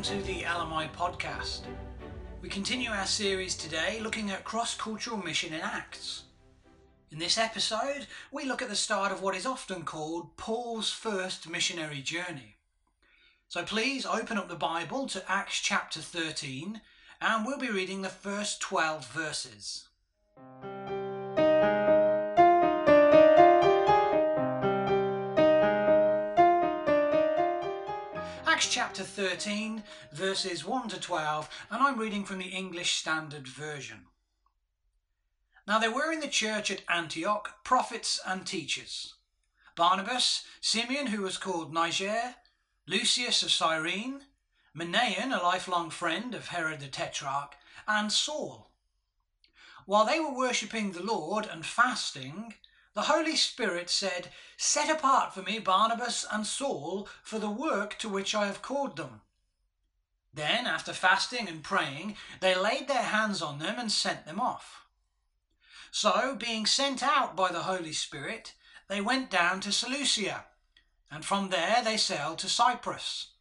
welcome to the LMI podcast. We continue our series today looking at cross cultural mission in Acts. In this episode, we look at the start of what is often called Paul's first missionary journey. So please open up the Bible to Acts chapter 13, and we'll be reading the first 12 verses. Chapter 13, verses 1 to 12, and I'm reading from the English Standard Version. Now there were in the church at Antioch prophets and teachers Barnabas, Simeon, who was called Niger, Lucius of Cyrene, Manaen, a lifelong friend of Herod the Tetrarch, and Saul. While they were worshipping the Lord and fasting, the Holy Spirit said, Set apart for me Barnabas and Saul for the work to which I have called them. Then, after fasting and praying, they laid their hands on them and sent them off. So, being sent out by the Holy Spirit, they went down to Seleucia, and from there they sailed to Cyprus.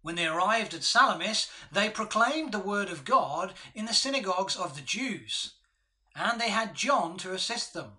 When they arrived at Salamis, they proclaimed the word of God in the synagogues of the Jews, and they had John to assist them.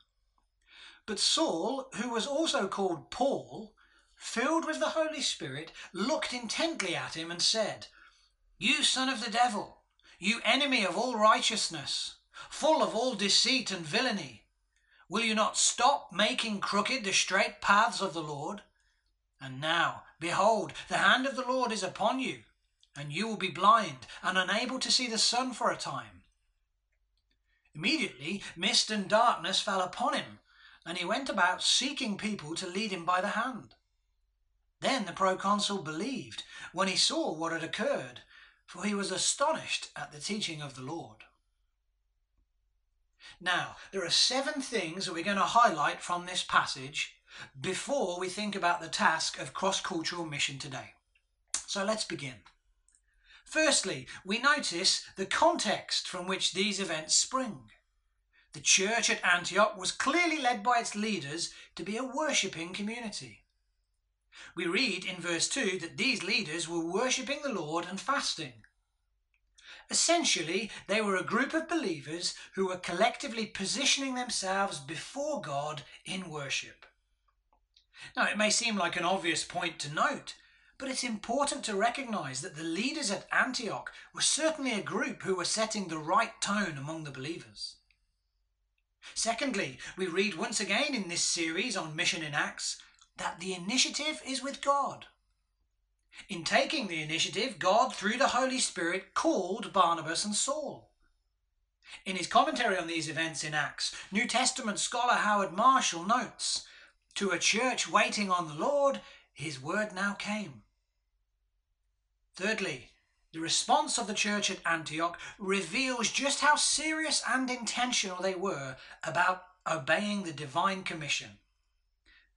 But Saul, who was also called Paul, filled with the Holy Spirit, looked intently at him and said, You son of the devil, you enemy of all righteousness, full of all deceit and villainy, will you not stop making crooked the straight paths of the Lord? And now, behold, the hand of the Lord is upon you, and you will be blind and unable to see the sun for a time. Immediately mist and darkness fell upon him and he went about seeking people to lead him by the hand. Then the proconsul believed when he saw what had occurred, for he was astonished at the teaching of the Lord. Now, there are seven things that we're going to highlight from this passage before we think about the task of cross cultural mission today. So let's begin. Firstly, we notice the context from which these events spring. The church at Antioch was clearly led by its leaders to be a worshipping community. We read in verse 2 that these leaders were worshipping the Lord and fasting. Essentially, they were a group of believers who were collectively positioning themselves before God in worship. Now, it may seem like an obvious point to note, but it's important to recognize that the leaders at Antioch were certainly a group who were setting the right tone among the believers. Secondly, we read once again in this series on Mission in Acts that the initiative is with God. In taking the initiative, God, through the Holy Spirit, called Barnabas and Saul. In his commentary on these events in Acts, New Testament scholar Howard Marshall notes To a church waiting on the Lord, his word now came. Thirdly, the response of the church at Antioch reveals just how serious and intentional they were about obeying the divine commission,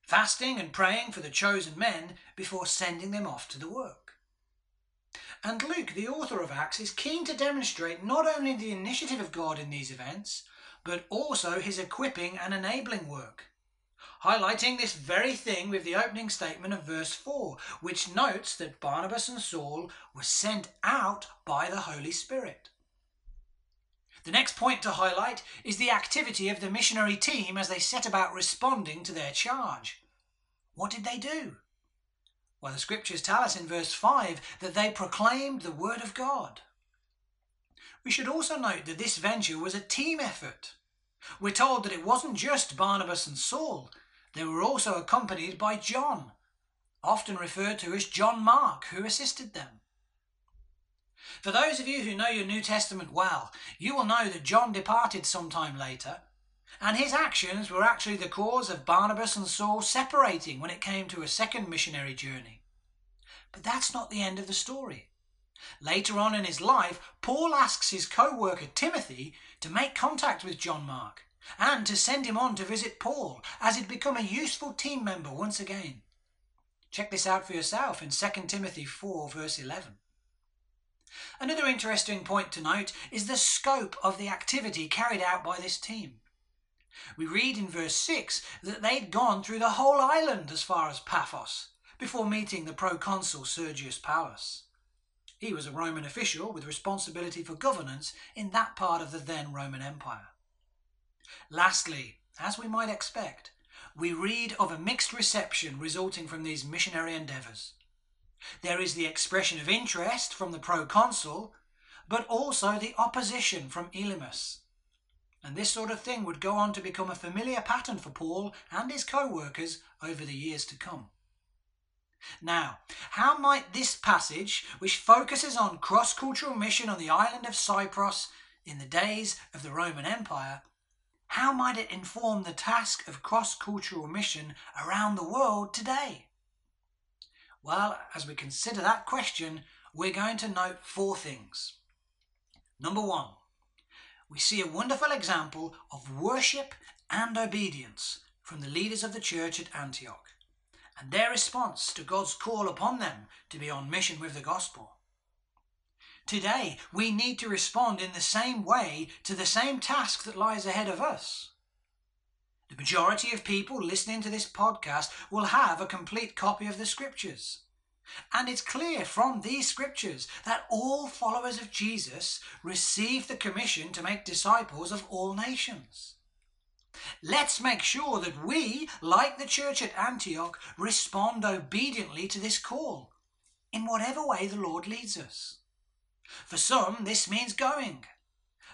fasting and praying for the chosen men before sending them off to the work. And Luke, the author of Acts, is keen to demonstrate not only the initiative of God in these events, but also his equipping and enabling work highlighting this very thing with the opening statement of verse 4, which notes that Barnabas and Saul were sent out by the Holy Spirit. The next point to highlight is the activity of the missionary team as they set about responding to their charge. What did they do? Well, the scriptures tell us in verse 5 that they proclaimed the word of God. We should also note that this venture was a team effort. We're told that it wasn't just Barnabas and Saul, they were also accompanied by John, often referred to as John Mark, who assisted them. For those of you who know your New Testament well, you will know that John departed some time later, and his actions were actually the cause of Barnabas and Saul separating when it came to a second missionary journey. But that's not the end of the story. Later on in his life, Paul asks his co worker Timothy to make contact with John Mark and to send him on to visit Paul, as he'd become a useful team member once again. Check this out for yourself in 2 Timothy 4, verse 11. Another interesting point to note is the scope of the activity carried out by this team. We read in verse 6 that they'd gone through the whole island as far as Paphos before meeting the proconsul Sergius Paulus. He was a Roman official with responsibility for governance in that part of the then Roman Empire. Lastly, as we might expect, we read of a mixed reception resulting from these missionary endeavours. There is the expression of interest from the proconsul, but also the opposition from Elymas. And this sort of thing would go on to become a familiar pattern for Paul and his co workers over the years to come. Now, how might this passage, which focuses on cross cultural mission on the island of Cyprus in the days of the Roman Empire, how might it inform the task of cross cultural mission around the world today? Well, as we consider that question, we're going to note four things. Number one, we see a wonderful example of worship and obedience from the leaders of the church at Antioch and their response to God's call upon them to be on mission with the gospel. Today, we need to respond in the same way to the same task that lies ahead of us. The majority of people listening to this podcast will have a complete copy of the scriptures. And it's clear from these scriptures that all followers of Jesus receive the commission to make disciples of all nations. Let's make sure that we, like the church at Antioch, respond obediently to this call, in whatever way the Lord leads us. For some, this means going.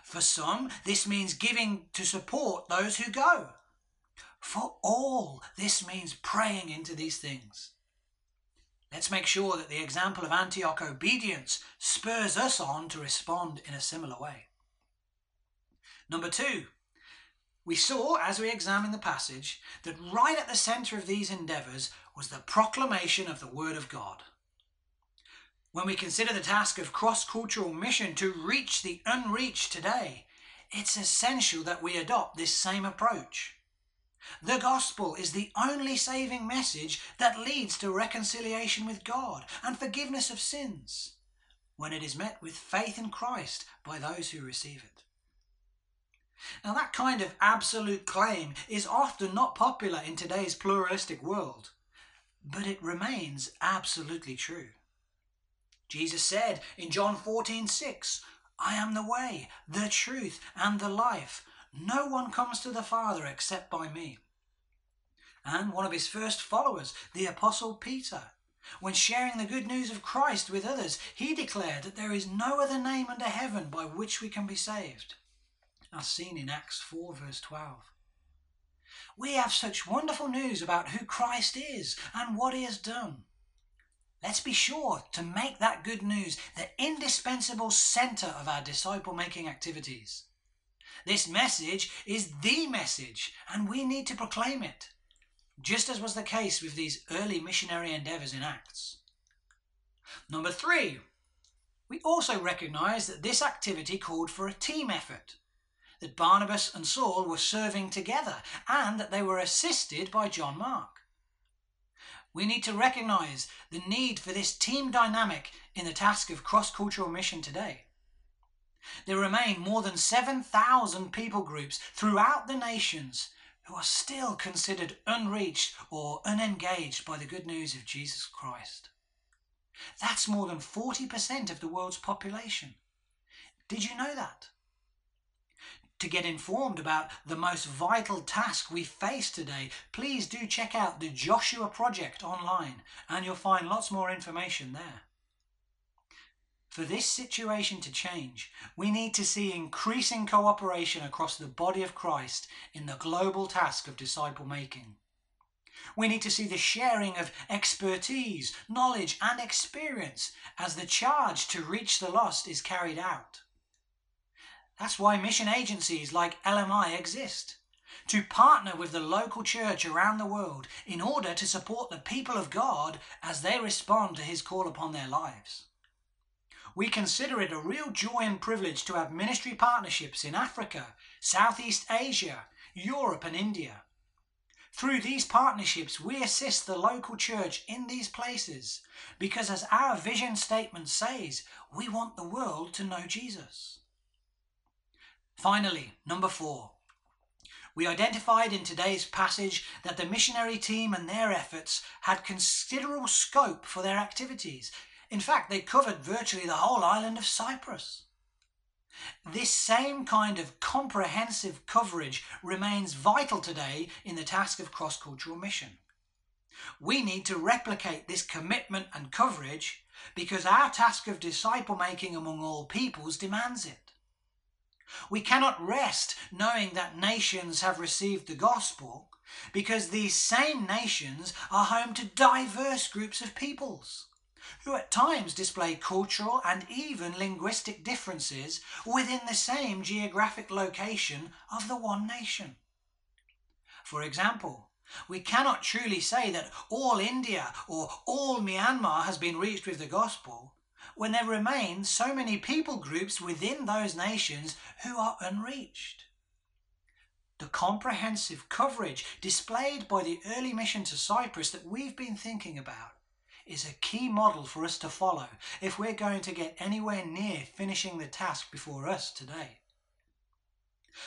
For some, this means giving to support those who go. For all, this means praying into these things. Let's make sure that the example of Antioch obedience spurs us on to respond in a similar way. Number two, we saw, as we examined the passage, that right at the centre of these endeavours was the proclamation of the Word of God. When we consider the task of cross cultural mission to reach the unreached today, it's essential that we adopt this same approach. The gospel is the only saving message that leads to reconciliation with God and forgiveness of sins when it is met with faith in Christ by those who receive it. Now, that kind of absolute claim is often not popular in today's pluralistic world, but it remains absolutely true. Jesus said in John 14 6, I am the way, the truth, and the life. No one comes to the Father except by me. And one of his first followers, the Apostle Peter, when sharing the good news of Christ with others, he declared that there is no other name under heaven by which we can be saved as seen in Acts 4, verse 12. We have such wonderful news about who Christ is and what he has done. Let's be sure to make that good news the indispensable centre of our disciple making activities. This message is the message, and we need to proclaim it, just as was the case with these early missionary endeavours in Acts. Number three, we also recognise that this activity called for a team effort that Barnabas and Saul were serving together and that they were assisted by John Mark. We need to recognize the need for this team dynamic in the task of cross cultural mission today. There remain more than 7,000 people groups throughout the nations who are still considered unreached or unengaged by the good news of Jesus Christ. That's more than 40% of the world's population. Did you know that? To get informed about the most vital task we face today, please do check out the Joshua Project online and you'll find lots more information there. For this situation to change, we need to see increasing cooperation across the body of Christ in the global task of disciple making. We need to see the sharing of expertise, knowledge, and experience as the charge to reach the lost is carried out. That's why mission agencies like LMI exist to partner with the local church around the world in order to support the people of God as they respond to His call upon their lives. We consider it a real joy and privilege to have ministry partnerships in Africa, Southeast Asia, Europe, and India. Through these partnerships, we assist the local church in these places because, as our vision statement says, we want the world to know Jesus. Finally, number four. We identified in today's passage that the missionary team and their efforts had considerable scope for their activities. In fact, they covered virtually the whole island of Cyprus. This same kind of comprehensive coverage remains vital today in the task of cross cultural mission. We need to replicate this commitment and coverage because our task of disciple making among all peoples demands it. We cannot rest knowing that nations have received the gospel because these same nations are home to diverse groups of peoples who at times display cultural and even linguistic differences within the same geographic location of the one nation. For example, we cannot truly say that all India or all Myanmar has been reached with the gospel when there remain so many people groups within those nations who are unreached. The comprehensive coverage displayed by the early mission to Cyprus that we've been thinking about is a key model for us to follow if we're going to get anywhere near finishing the task before us today.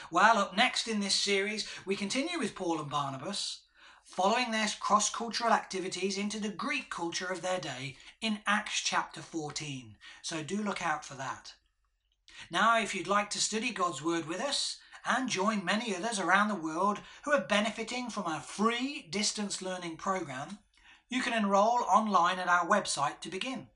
Well, up next in this series, we continue with Paul and Barnabas, following their cross cultural activities into the Greek culture of their day in Acts chapter 14. So do look out for that. Now, if you'd like to study God's Word with us and join many others around the world who are benefiting from our free distance learning program, you can enroll online at our website to begin.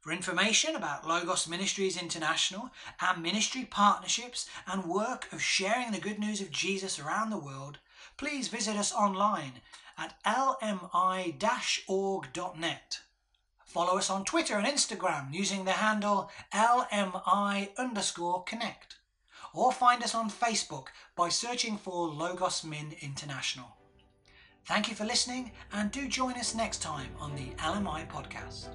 For information about Logos Ministries International, our ministry partnerships and work of sharing the good news of Jesus around the world, please visit us online at lmi-org.net. Follow us on Twitter and Instagram using the handle lmi underscore connect. Or find us on Facebook by searching for Logos Min International. Thank you for listening and do join us next time on the LMI podcast.